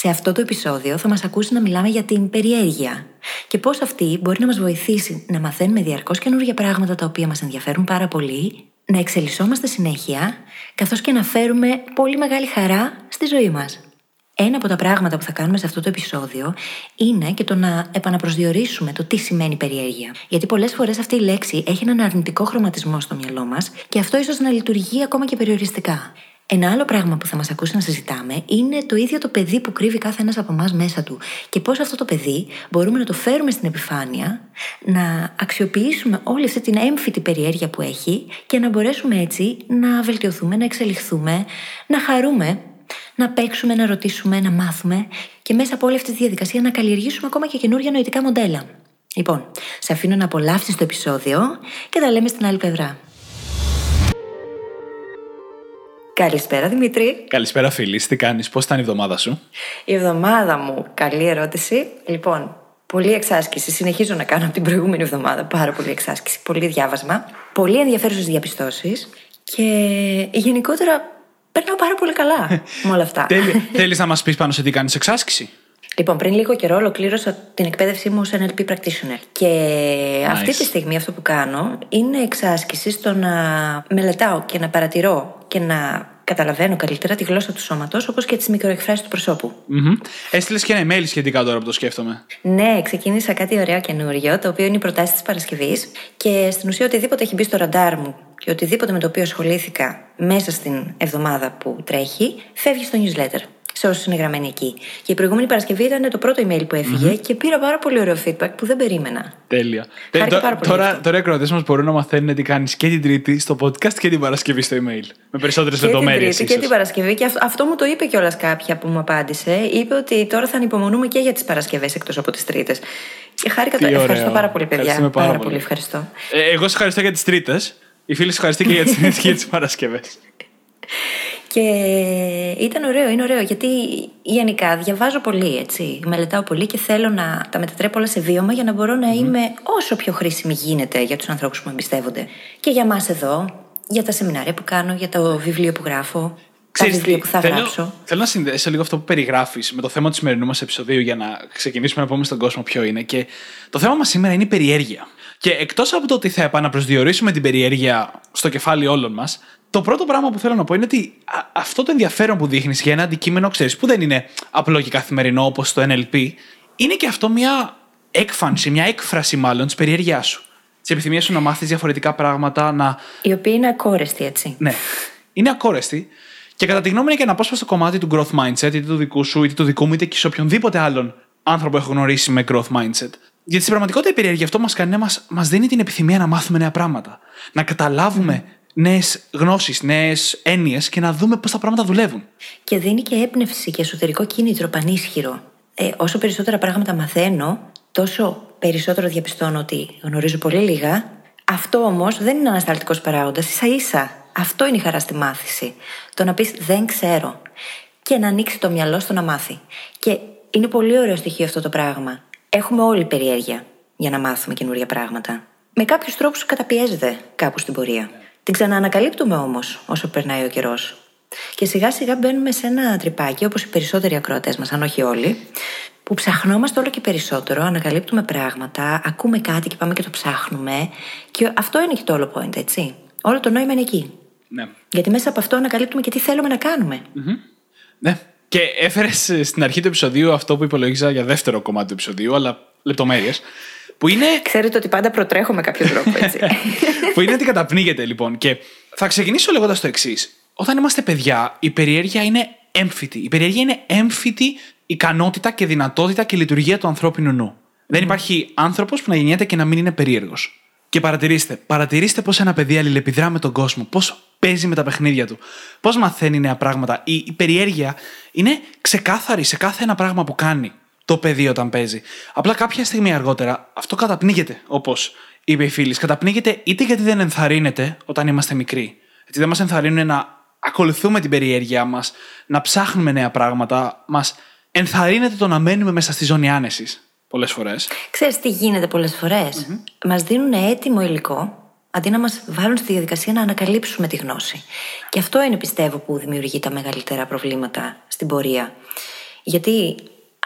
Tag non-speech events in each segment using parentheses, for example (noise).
Σε αυτό το επεισόδιο θα μας ακούσει να μιλάμε για την περιέργεια και πώς αυτή μπορεί να μας βοηθήσει να μαθαίνουμε διαρκώς καινούργια πράγματα τα οποία μας ενδιαφέρουν πάρα πολύ, να εξελισσόμαστε συνέχεια, καθώς και να φέρουμε πολύ μεγάλη χαρά στη ζωή μας. Ένα από τα πράγματα που θα κάνουμε σε αυτό το επεισόδιο είναι και το να επαναπροσδιορίσουμε το τι σημαίνει περιέργεια. Γιατί πολλές φορές αυτή η λέξη έχει έναν αρνητικό χρωματισμό στο μυαλό μας και αυτό ίσως να λειτουργεί ακόμα και περιοριστικά. Ένα άλλο πράγμα που θα μας ακούσει να συζητάμε είναι το ίδιο το παιδί που κρύβει κάθε ένας από εμάς μέσα του και πώς αυτό το παιδί μπορούμε να το φέρουμε στην επιφάνεια, να αξιοποιήσουμε όλη αυτή την έμφυτη περιέργεια που έχει και να μπορέσουμε έτσι να βελτιωθούμε, να εξελιχθούμε, να χαρούμε να παίξουμε, να ρωτήσουμε, να μάθουμε και μέσα από όλη αυτή τη διαδικασία να καλλιεργήσουμε ακόμα και καινούργια νοητικά μοντέλα. Λοιπόν, σε αφήνω να απολαύσεις το επεισόδιο και τα λέμε στην άλλη πλευρά. Καλησπέρα Δημήτρη. Καλησπέρα φίλη, τι κάνεις, πώς ήταν η εβδομάδα σου; Η εβδομάδα μου, καλή ερώτηση. Λοιπόν, πολύ εξάσκηση, συνεχίζω να κάνω από την προηγούμενη εβδομάδα, πάρα πολύ εξάσκηση, πολύ διάβασμα, πολύ ενδιαφέρουσες διαπιστώσεις και γενικότερα περνάω πάρα πολύ καλά (laughs) με όλα αυτά. Θέλει να μας πεις πάνω σε τι κάνεις εξάσκηση; Λοιπόν, πριν λίγο καιρό ολοκλήρωσα την εκπαίδευσή μου ως NLP practitioner. Και αυτή τη στιγμή αυτό που κάνω είναι εξάσκηση στο να μελετάω και να παρατηρώ και να καταλαβαίνω καλύτερα τη γλώσσα του σώματος, όπως και τις μικροεκφράσεις του προσώπου. Mm-hmm. Έστειλες και ένα email σχετικά τώρα που το σκέφτομαι. Ναι, ξεκίνησα κάτι ωραίο καινούριο, το οποίο είναι η προτάσει της Παρασκευής. Και στην ουσία, οτιδήποτε έχει μπει στο ραντάρ μου και οτιδήποτε με το οποίο ασχολήθηκα μέσα στην εβδομάδα που τρέχει, φεύγει στο newsletter σε όσου είναι γραμμένοι εκεί. Και η προηγούμενη Παρασκευή ήταν το πρώτο email που εφυγε και πήρα πάρα πολύ ωραίο feedback που δεν περίμενα. Τέλεια. Ε, πάρα πολύ τώρα, τώρα οι ακροατές μας μπορούν να μαθαίνουν τι κάνεις και την Τρίτη στο podcast και την Παρασκευή στο email. Με περισσότερες λεπτομέρειε. Και την Τρίτη και την Παρασκευή. Και αυτό, μου το είπε κιόλας κάποια που μου απάντησε. Είπε ότι τώρα θα ανυπομονούμε και για τις Παρασκευές εκτός από τις Τρίτες. Και χάρηκα το. Ευχαριστώ πάρα πολύ, παιδιά. Πάρα, πάρα πολύ. ευχαριστώ. Ε, εγώ σας ευχαριστώ για τις Τρίτες. Οι φίλοι ευχαριστώ (laughs) και για τις Παρασκευές. Και ήταν ωραίο, είναι ωραίο, γιατί γενικά διαβάζω πολύ, έτσι. Μελετάω πολύ και θέλω να τα μετατρέπω όλα σε βίωμα για να μπορώ να είμαι όσο πιο χρήσιμη γίνεται για τους ανθρώπους που με εμπιστεύονται. Και για εμάς εδώ, για τα σεμινάρια που κάνω, για το βιβλίο που γράφω. Ξέρεις τα βιβλία που θα θέλω, γράψω. Θέλω να συνδέσω λίγο αυτό που περιγράφεις με το θέμα του σημερινού μας επεισοδίου για να ξεκινήσουμε να πούμε στον κόσμο ποιο είναι. Και το θέμα μας σήμερα είναι η περιέργεια. Και εκτός από το ότι θα επαναπροσδιορίσουμε την περιέργεια στο κεφάλι όλων μας, το πρώτο πράγμα που θέλω να πω είναι ότι αυτό το ενδιαφέρον που δείχνεις για ένα αντικείμενο, ξέρεις, που δεν είναι απλό και καθημερινό όπως το NLP, είναι και αυτό μια έκφανση, μια έκφραση μάλλον της περιέργειάς σου. Τη επιθυμία σου να μάθεις διαφορετικά πράγματα, να. Η οποία είναι ακόρεστη, έτσι. Ναι. Είναι ακόρεστη. Και κατά τη γνώμη είναι και ένα απόσπαστο κομμάτι του growth mindset, είτε του δικού σου, είτε του δικού μου, είτε και σε οποιονδήποτε άλλον άνθρωπο έχω γνωρίσει με growth mindset. Γιατί στην πραγματικότητα η περιέργεια αυτό μας κάνει, μας μας δίνει την επιθυμία να μάθουμε νέα πράγματα. Να καταλάβουμε νέες γνώσεις, νέες έννοιες και να δούμε πώς τα πράγματα δουλεύουν. Και δίνει και έμπνευση και εσωτερικό κίνητρο πανίσχυρο. Ε, όσο περισσότερα πράγματα μαθαίνω, τόσο περισσότερο διαπιστώνω ότι γνωρίζω πολύ λίγα. Αυτό όμως δεν είναι ανασταλτικό παράγοντας. σα ίσα. Αυτό είναι η χαρά στη μάθηση. Το να πεις δεν ξέρω. Και να ανοίξει το μυαλό στο να μάθει. Και είναι πολύ ωραίο στοιχείο αυτό το πράγμα. Έχουμε όλη περιέργεια για να μάθουμε καινούργια πράγματα. Με κάποιους τρόπους καταπιέζεται κάπου στην πορεία. Την ξαναανακαλύπτουμε όμως όσο περνάει ο καιρός. Και σιγά σιγά μπαίνουμε σε ένα τρυπάκι, όπως οι περισσότεροι ακροατές μας, αν όχι όλοι, που ψαχνόμαστε όλο και περισσότερο, ανακαλύπτουμε πράγματα, ακούμε κάτι και πάμε και το ψάχνουμε. Και αυτό είναι και το όλο point, έτσι. Όλο το νόημα είναι εκεί. Ναι. Γιατί μέσα από αυτό ανακαλύπτουμε και τι θέλουμε να κάνουμε. Ναι. Και έφερες στην αρχή του επεισοδίου αυτό που υπολογίζα για δεύτερο κομμάτι του επεισοδίου, αλλά λεπτομέρειες. Που είναι. Ξέρετε ότι πάντα προτρέχω με κάποιο τρόπο, έτσι. (laughs) που είναι ότι καταπνίγεται λοιπόν. Και θα ξεκινήσω λέγοντας το εξής. Όταν είμαστε παιδιά, η περιέργεια είναι έμφυτη. Η περιέργεια είναι έμφυτη ικανότητα και δυνατότητα και λειτουργία του ανθρώπινου νου. Δεν υπάρχει άνθρωπος που να γεννιέται και να μην είναι περίεργος. Και παρατηρήστε, παρατηρήστε πώς ένα παιδί αλληλεπιδρά με τον κόσμο, πώς παίζει με τα παιχνίδια του, πώς μαθαίνει νέα πράγματα. Η, η περιέργεια είναι ξεκάθαρη σε κάθε ένα πράγμα που κάνει. Το παιδί όταν παίζει. Απλά κάποια στιγμή αργότερα αυτό καταπνίγεται, όπως είπε η φίλης. Καταπνίγεται είτε γιατί δεν ενθαρρύνεται όταν είμαστε μικροί. Γιατί δεν μας ενθαρρύνουν να ακολουθούμε την περιέργειά μας, να ψάχνουμε νέα πράγματα. Μας ενθαρρύνεται το να μένουμε μέσα στη ζώνη άνεσης πολλές φορές. Ξέρεις τι γίνεται πολλές φορές; Μας δίνουν έτοιμο υλικό αντί να μας βάλουν στη διαδικασία να ανακαλύψουμε τη γνώση. Και αυτό είναι πιστεύω που δημιουργεί τα μεγαλύτερα προβλήματα στην πορεία. Γιατί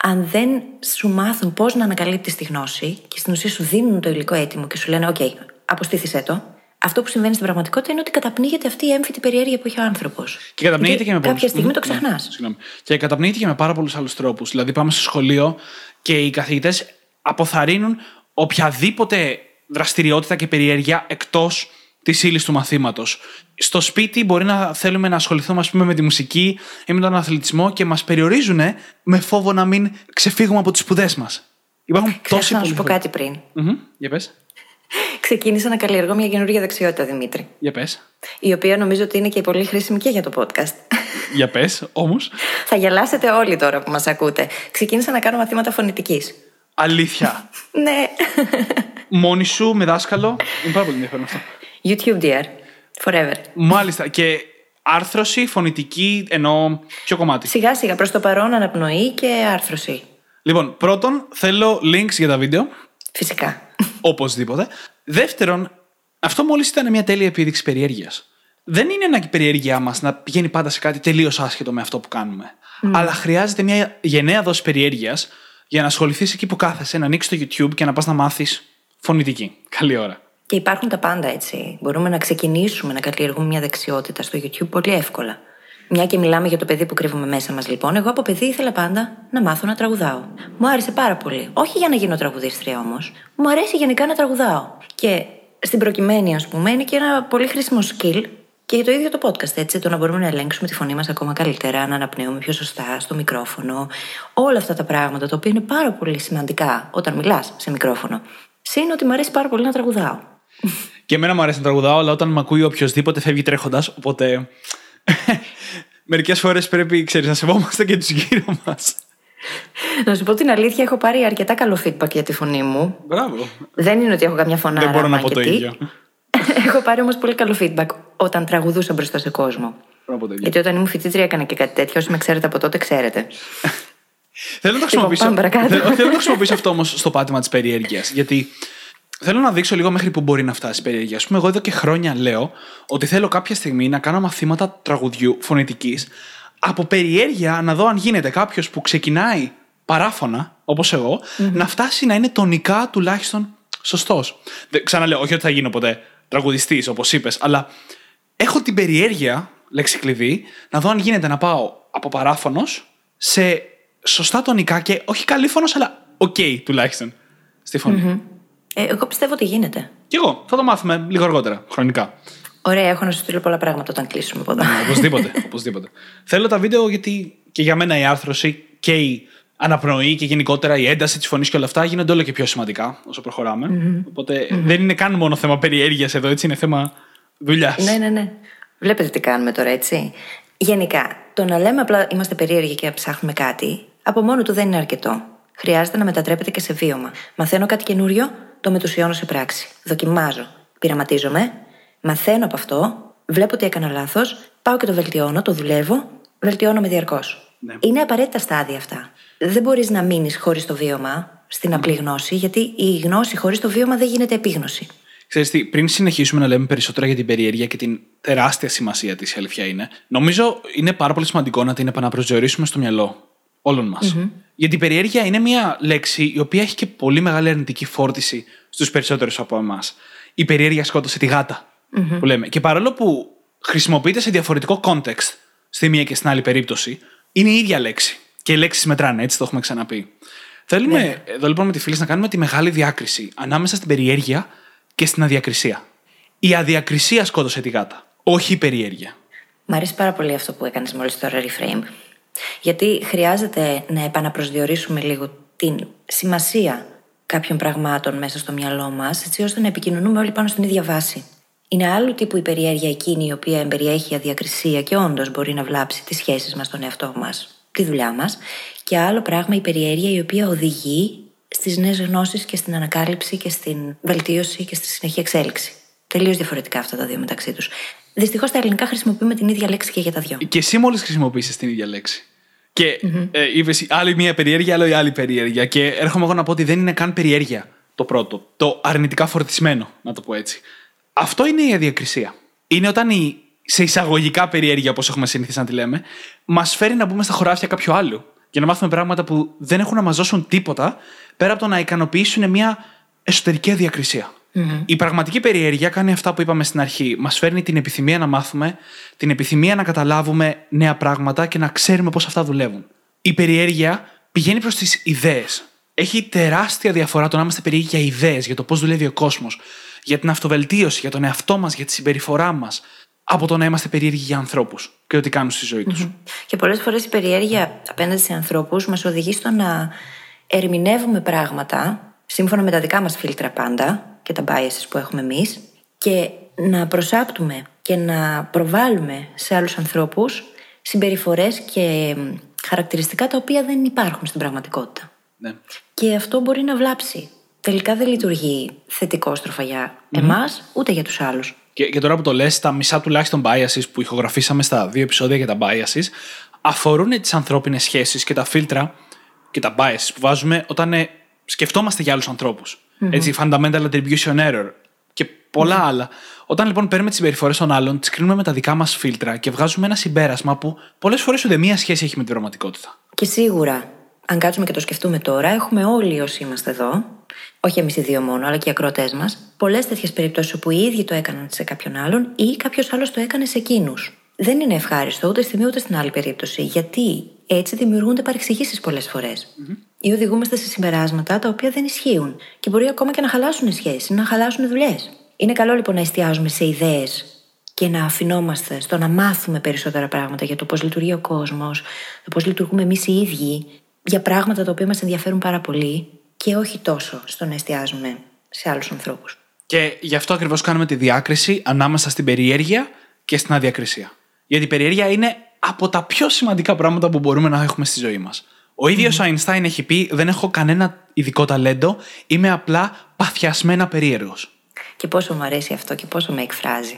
αν δεν σου μάθουν πώς να ανακαλύπτεις τη γνώση και στην ουσία σου δίνουν το υλικό έτοιμο και σου λένε «ΟΚ, αποστήθησέ το», αυτό που συμβαίνει στην πραγματικότητα είναι ότι καταπνίγεται αυτή η έμφυτη περιέργεια που έχει ο άνθρωπος. Και καταπνίγεται και με πολλούς- Κάποια στιγμή το Μμμ, ναι, ξεχνάς. συγγνώμη. Και καταπνίγεται και με πάρα πολλούς άλλους τρόπους. Δηλαδή, πάμε στο σχολείο και οι καθηγητές αποθαρρύνουν οποιαδήποτε δραστηριότητα και περιέργεια εκτός της ύλης του μαθήματος. Στο σπίτι μπορεί να θέλουμε να ασχοληθούμε ας πούμε, με τη μουσική ή με τον αθλητισμό και μας περιορίζουν με φόβο να μην ξεφύγουμε από τις σπουδές μας. Υπάρχουν τόσοι Ξέχασα να σου πολλοί πω φόβοι. κάτι πριν. Μμμ, Για πες. Ξεκίνησα να καλλιεργώ μια καινούργια δεξιότητα, Δημήτρη. Για πες. Η οποία νομίζω ότι είναι και πολύ χρήσιμη και για το podcast. Για πες, όμως. Θα γελάσετε όλοι τώρα που μας ακούτε. Ξεκίνησα να κάνω μαθήματα φωνητικής. Αλήθεια. Ναι. Μόνη σου, με δάσκαλο. Είναι πάρα πολύ ενδιαφέρον αυτό. YouTube, dear. Forever. Μάλιστα. Και άρθρωση, φωνητική, ενώ ποιο κομμάτι. Σιγά σιγά προς το παρόν αναπνοή και άρθρωση. Λοιπόν, πρώτον, θέλω links για τα βίντεο. Φυσικά. Οπωσδήποτε. Δεύτερον, αυτό μόλις ήταν μια τέλεια επίδειξη περιέργειας. Δεν είναι ανάγκη η περιέργειά μας να πηγαίνει πάντα σε κάτι τελείως άσχετο με αυτό που κάνουμε. Αλλά χρειάζεται μια γενναία δόση περιέργειας για να ασχοληθείς εκεί που κάθεσαι, να ανοίξεις το YouTube και να πας να μάθεις φωνητική. Καλή ώρα. Και υπάρχουν τα πάντα έτσι. Μπορούμε να ξεκινήσουμε να καλλιεργούμε μια δεξιότητα στο YouTube πολύ εύκολα. Μια και μιλάμε για το παιδί που κρύβουμε μέσα μας, λοιπόν. Εγώ από παιδί ήθελα πάντα να μάθω να τραγουδάω. Μου άρεσε πάρα πολύ. Όχι για να γίνω τραγουδίστρια όμως. Μου αρέσει γενικά να τραγουδάω. Και στην προκειμένη, ας πούμε, είναι και ένα πολύ χρήσιμο skill και για το ίδιο το podcast, έτσι. Το να μπορούμε να ελέγξουμε τη φωνή μας ακόμα καλύτερα, να αναπνέουμε πιο σωστά στο μικρόφωνο. Όλα αυτά τα πράγματα, τα οποία είναι πάρα πολύ σημαντικά όταν μιλάς σε μικρόφωνο. Συν ότι μου αρέσει πάρα πολύ να τραγουδάω. Και εμένα μου αρέσει να τραγουδάω, αλλά όταν με ακούει οποιοδήποτε φεύγει τρέχοντας. Οπότε. (laughs) Μερικές φορές πρέπει, ξέρεις, να σεβόμαστε και τους γύρω μας. Να σου πω την αλήθεια, έχω πάρει αρκετά καλό feedback για τη φωνή μου. Μπράβο. Δεν είναι ότι έχω καμιά φωνάρα. Δεν μπορώ να πω το μαγετή. ίδιο. (laughs) έχω πάρει όμως πολύ καλό feedback όταν τραγουδούσα μπροστά σε κόσμο. Μπορώ να πω το ίδιο. Γιατί όταν ήμουν φοιτήτρια έκανα και κάτι τέτοιο. Όσοι με ξέρετε από τότε, ξέρετε. Θέλω να το Λοιπόν, χρησιμοποιήσω. πάμε παρακάτω. θέλω, θέλω να το χρησιμοποιήσω αυτό όμως στο πάτημα της περιέργειας. Γιατί θέλω να δείξω λίγο μέχρι που μπορεί να φτάσει η περιέργεια. Α πούμε, εγώ εδώ και χρόνια λέω ότι θέλω κάποια στιγμή να κάνω μαθήματα τραγουδιού φωνητικής από περιέργεια να δω αν γίνεται κάποιος που ξεκινάει παράφωνα, όπως εγώ, να φτάσει να είναι τονικά τουλάχιστον σωστός. Ξαναλέω, όχι ότι θα γίνω ποτέ τραγουδιστής, όπως είπες, αλλά έχω την περιέργεια, λέξη κλειδί, να δω αν γίνεται να πάω από παράφωνος σε σωστά τονικά και όχι καλλίφωνος, αλλά οκ τουλάχιστον στη φωνή. Ε, εγώ πιστεύω ότι γίνεται. Και εγώ θα το μάθουμε λίγο αργότερα, χρονικά. Ωραία, έχω να σου στείλω πολλά πράγματα όταν κλείσουμε από εδώ. Ναι, οπωσδήποτε, οπωσδήποτε. Θέλω τα βίντεο γιατί και για μένα η άρθρωση και η αναπνοή και γενικότερα η ένταση της φωνής και όλα αυτά γίνονται όλο και πιο σημαντικά όσο προχωράμε. Οπότε δεν είναι καν μόνο θέμα περιέργειας εδώ, έτσι είναι θέμα δουλειάς. ναι, ναι, ναι. Βλέπετε τι κάνουμε τώρα, έτσι. Γενικά, το να λέμε απλά είμαστε περίεργοι και να ψάχνουμε κάτι, από μόνο του δεν είναι αρκετό. Χρειάζεται να μετατρέπεται και σε βίωμα. Μαθαίνω κάτι καινούριο, το μετουσιώνω σε πράξη. Δοκιμάζω. Πειραματίζομαι, μαθαίνω από αυτό, βλέπω ότι έκανα λάθος, πάω και το βελτιώνω, το δουλεύω, βελτιώνομαι διαρκώς. Ναι. Είναι απαραίτητα στάδια αυτά. Δεν μπορείς να μείνεις χωρίς το βίωμα στην απλή γνώση, γιατί η γνώση χωρίς το βίωμα δεν γίνεται επίγνωση. Ξέρεις τι, πριν συνεχίσουμε να λέμε περισσότερα για την περιέργεια και την τεράστια σημασία της, η αλήθεια είναι, νομίζω είναι πάρα πολύ σημαντικό να την επαναπροσδιορίσουμε στο μυαλό όλων μας. Γιατί η περιέργεια είναι μια λέξη η οποία έχει και πολύ μεγάλη αρνητική φόρτιση στους περισσότερους από εμάς. Η περιέργεια σκότωσε τη γάτα, που λέμε. Και παρόλο που χρησιμοποιείται σε διαφορετικό context στη μία και στην άλλη περίπτωση, είναι η ίδια λέξη. Και οι λέξεις μετράνε, έτσι το έχουμε ξαναπεί. Θέλουμε εδώ λοιπόν με τη φίλη να κάνουμε τη μεγάλη διάκριση ανάμεσα στην περιέργεια και στην αδιακρισία. Η αδιακρισία σκότωσε τη γάτα, όχι η περιέργεια. Μ' αρέσει πάρα πολύ αυτό που έκανες μόλις τώρα reframe. Γιατί χρειάζεται να επαναπροσδιορίσουμε λίγο την σημασία κάποιων πραγμάτων μέσα στο μυαλό μας, έτσι ώστε να επικοινωνούμε όλοι πάνω στην ίδια βάση. Είναι άλλου τύπου η περιέργεια εκείνη η οποία εμπεριέχει αδιακρισία και όντως μπορεί να βλάψει τις σχέσεις μας στον εαυτό μας. τη δουλειά μας, και άλλο πράγμα η περιέργεια η οποία οδηγεί στις νέες γνώσεις και στην ανακάλυψη και στην βελτίωση και στη συνεχή εξέλιξη. Τελείως διαφορετικά αυτά τα δύο μεταξύ τους. Δυστυχώς στα ελληνικά χρησιμοποιούμε την ίδια λέξη και για τα δυο. Και εσύ μόλις χρησιμοποίησες την ίδια λέξη. Και mm-hmm. ε, είπες άλλη μία περιέργεια, άλλο η άλλη περιέργεια. Και έρχομαι εγώ να πω ότι δεν είναι καν περιέργεια το πρώτο. Το αρνητικά φορτισμένο, να το πω έτσι. Αυτό είναι η αδιακρισία. Είναι όταν η σε εισαγωγικά περιέργεια, όπως έχουμε συνηθίσει να τη λέμε, μας φέρει να μπούμε στα χωράφια κάποιου άλλου. Για να μάθουμε πράγματα που δεν έχουν να μας δώσουν τίποτα πέρα από το να ικανοποιήσουν μια εσωτερική αδιακρισία. Mm-hmm. Η πραγματική περιέργεια κάνει αυτά που είπαμε στην αρχή. Μας φέρνει την επιθυμία να μάθουμε, την επιθυμία να καταλάβουμε νέα πράγματα και να ξέρουμε πώς αυτά δουλεύουν. Η περιέργεια πηγαίνει προς τις ιδέες. Έχει τεράστια διαφορά το να είμαστε περίεργοι για ιδέες, για το πώς δουλεύει ο κόσμος, για την αυτοβελτίωση, για τον εαυτό μας, για τη συμπεριφορά μας, από το να είμαστε περίεργοι για ανθρώπους και το τι κάνουν στη ζωή τους. Mm-hmm. Και πολλές φορές η περιέργεια απέναντι σε ανθρώπους μας οδηγεί στο να ερμηνεύουμε πράγματα σύμφωνα με τα δικά μας φίλτρα πάντα και τα biases που έχουμε εμείς και να προσάπτουμε και να προβάλλουμε σε άλλους ανθρώπους συμπεριφορές και χαρακτηριστικά τα οποία δεν υπάρχουν στην πραγματικότητα. Ναι. Και αυτό μπορεί να βλάψει. Τελικά δεν λειτουργεί θετικόστροφα για mm εμάς, ούτε για τους άλλους. Και, και τώρα που το λες, τα μισά τουλάχιστον biases που ηχογραφήσαμε στα δύο επεισόδια για τα biases αφορούν τις ανθρώπινες σχέσεις και τα φίλτρα και τα biases που βάζουμε όταν ε, σκεφτόμαστε για άλλους ανθρώπους. Έτσι, fundamental attribution error και πολλά άλλα. Όταν λοιπόν παίρνουμε τις συμπεριφορές των άλλων, τις κρίνουμε με τα δικά μας φίλτρα και βγάζουμε ένα συμπέρασμα που πολλές φορές ούτε μία σχέση έχει με την πραγματικότητα. Και σίγουρα, αν κάτσουμε και το σκεφτούμε τώρα, έχουμε όλοι όσοι είμαστε εδώ, όχι εμείς οι δύο μόνο, αλλά και οι ακροτέ μας, πολλές τέτοιες περιπτώσεις όπου οι ίδιοι το έκαναν σε κάποιον άλλον ή κάποιος άλλος το έκανε σε εκείνους. Δεν είναι ευχάριστο ούτε στη μία ούτε στην άλλη περίπτωση, γιατί έτσι δημιουργούνται παρεξηγήσεις πολλές φορές. Mm-hmm. Ή οδηγούμαστε σε συμπεράσματα τα οποία δεν ισχύουν και μπορεί ακόμα και να χαλάσουν σχέσεις, να χαλάσουν δουλειές. Είναι καλό λοιπόν να εστιάζουμε σε ιδέες και να αφινόμαστε στο να μάθουμε περισσότερα πράγματα για το πώς λειτουργεί ο κόσμος, το πώς λειτουργούμε εμείς οι ίδιοι, για πράγματα τα οποία μας ενδιαφέρουν πάρα πολύ και όχι τόσο στο να εστιάζουμε σε άλλους ανθρώπους. Και γι' αυτό ακριβώς κάνουμε τη διάκριση ανάμεσα στην περιέργεια και στην αδιακρισία. Γιατί η περιέργεια είναι από τα πιο σημαντικά πράγματα που μπορούμε να έχουμε στη ζωή μας. Ο ίδιος ο Αϊνστάιν έχει πει: Δεν έχω κανένα ειδικό ταλέντο, είμαι απλά παθιασμένα περίεργος. Και πόσο μου αρέσει αυτό και πόσο με εκφράζει.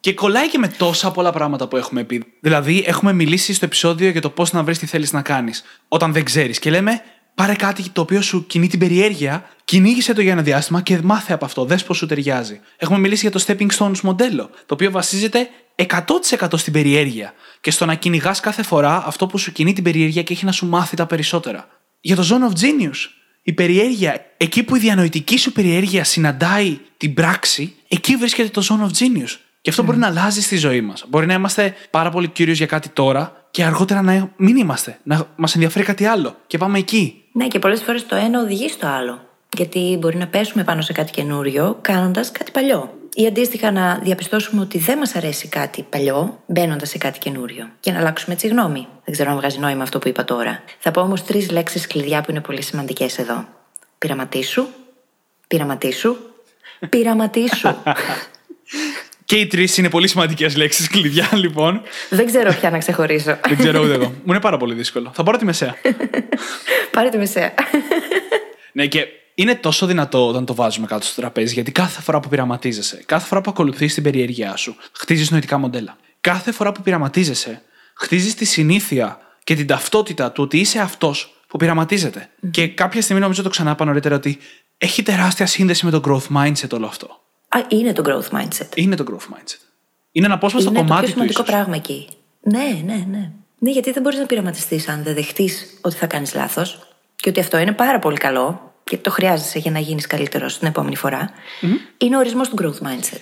Και κολλάει και με τόσα πολλά πράγματα που έχουμε πει. Δηλαδή, έχουμε μιλήσει στο επεισόδιο για το πώς να βρεις τι θέλεις να κάνεις όταν δεν ξέρεις. Και λέμε, πάρε κάτι το οποίο σου κινεί την περιέργεια, κυνήγησε το για ένα διάστημα και μάθε από αυτό. Δες πώς σου ταιριάζει. Έχουμε μιλήσει για το Stepping Stones μοντέλο, το οποίο βασίζεται 100% στην περιέργεια και στο να κυνηγάς κάθε φορά αυτό που σου κινεί την περιέργεια και έχει να σου μάθει τα περισσότερα. Για το Zone of Genius, η περιέργεια, εκεί που η διανοητική σου περιέργεια συναντάει την πράξη, εκεί βρίσκεται το Zone of Genius. Και αυτό μπορεί να αλλάζει στη ζωή μας. Μπορεί να είμαστε πάρα πολύ κύριοι για κάτι τώρα και αργότερα να μην είμαστε. Να μας ενδιαφέρει κάτι άλλο και πάμε εκεί. Ναι, και πολλές φορές το ένα οδηγεί στο άλλο. Γιατί μπορεί να πέσουμε πάνω σε κάτι καινούριο κάνοντας κάτι παλιό ή αντίστοιχα να διαπιστώσουμε ότι δεν μας αρέσει κάτι παλιό, μπαίνοντας σε κάτι καινούριο. Και να αλλάξουμε έτσι γνώμη. Δεν ξέρω αν βγάζει νόημα αυτό που είπα τώρα. Θα πω όμως τρεις λέξεις κλειδιά που είναι πολύ σημαντικές εδώ. Πειραματίσου, πειραματίσου, πειραματίσου. (laughs) Και οι τρεις είναι πολύ σημαντικές λέξεις κλειδιά, λοιπόν. Δεν ξέρω ποια να ξεχωρίσω. Δεν ξέρω ούτε εγώ. Μου είναι πάρα πολύ δύσκολο. Θα πάρω τη μεσαία. (laughs) Πάρε τη μεσαία. ναι, και είναι τόσο δυνατό όταν το βάζουμε κάτω στο τραπέζι, γιατί κάθε φορά που πειραματίζεσαι, κάθε φορά που ακολουθείς την περιέργειά σου, χτίζεις νοητικά μοντέλα. Κάθε φορά που πειραματίζεσαι, χτίζεις τη συνήθεια και την ταυτότητα του ότι είσαι αυτός που πειραματίζεται. Και κάποια στιγμή νομίζω το ξανά είπα νωρίτερα ότι έχει τεράστια σύνδεση με το growth mindset όλο αυτό. Α, είναι το growth mindset. Είναι το growth mindset. Είναι ένα απόσπαστο κομμάτι του. Είναι το πιο σημαντικό πράγμα εκεί. Ναι, ναι, ναι. Ναι, γιατί δεν μπορείς να πειραματιστείς αν δεν δεχτείς ότι θα κάνεις λάθος και ότι αυτό είναι πάρα πολύ καλό και το χρειάζεσαι για να γίνεις καλύτερος την επόμενη φορά, mm-hmm. είναι ο ορισμός του growth mindset.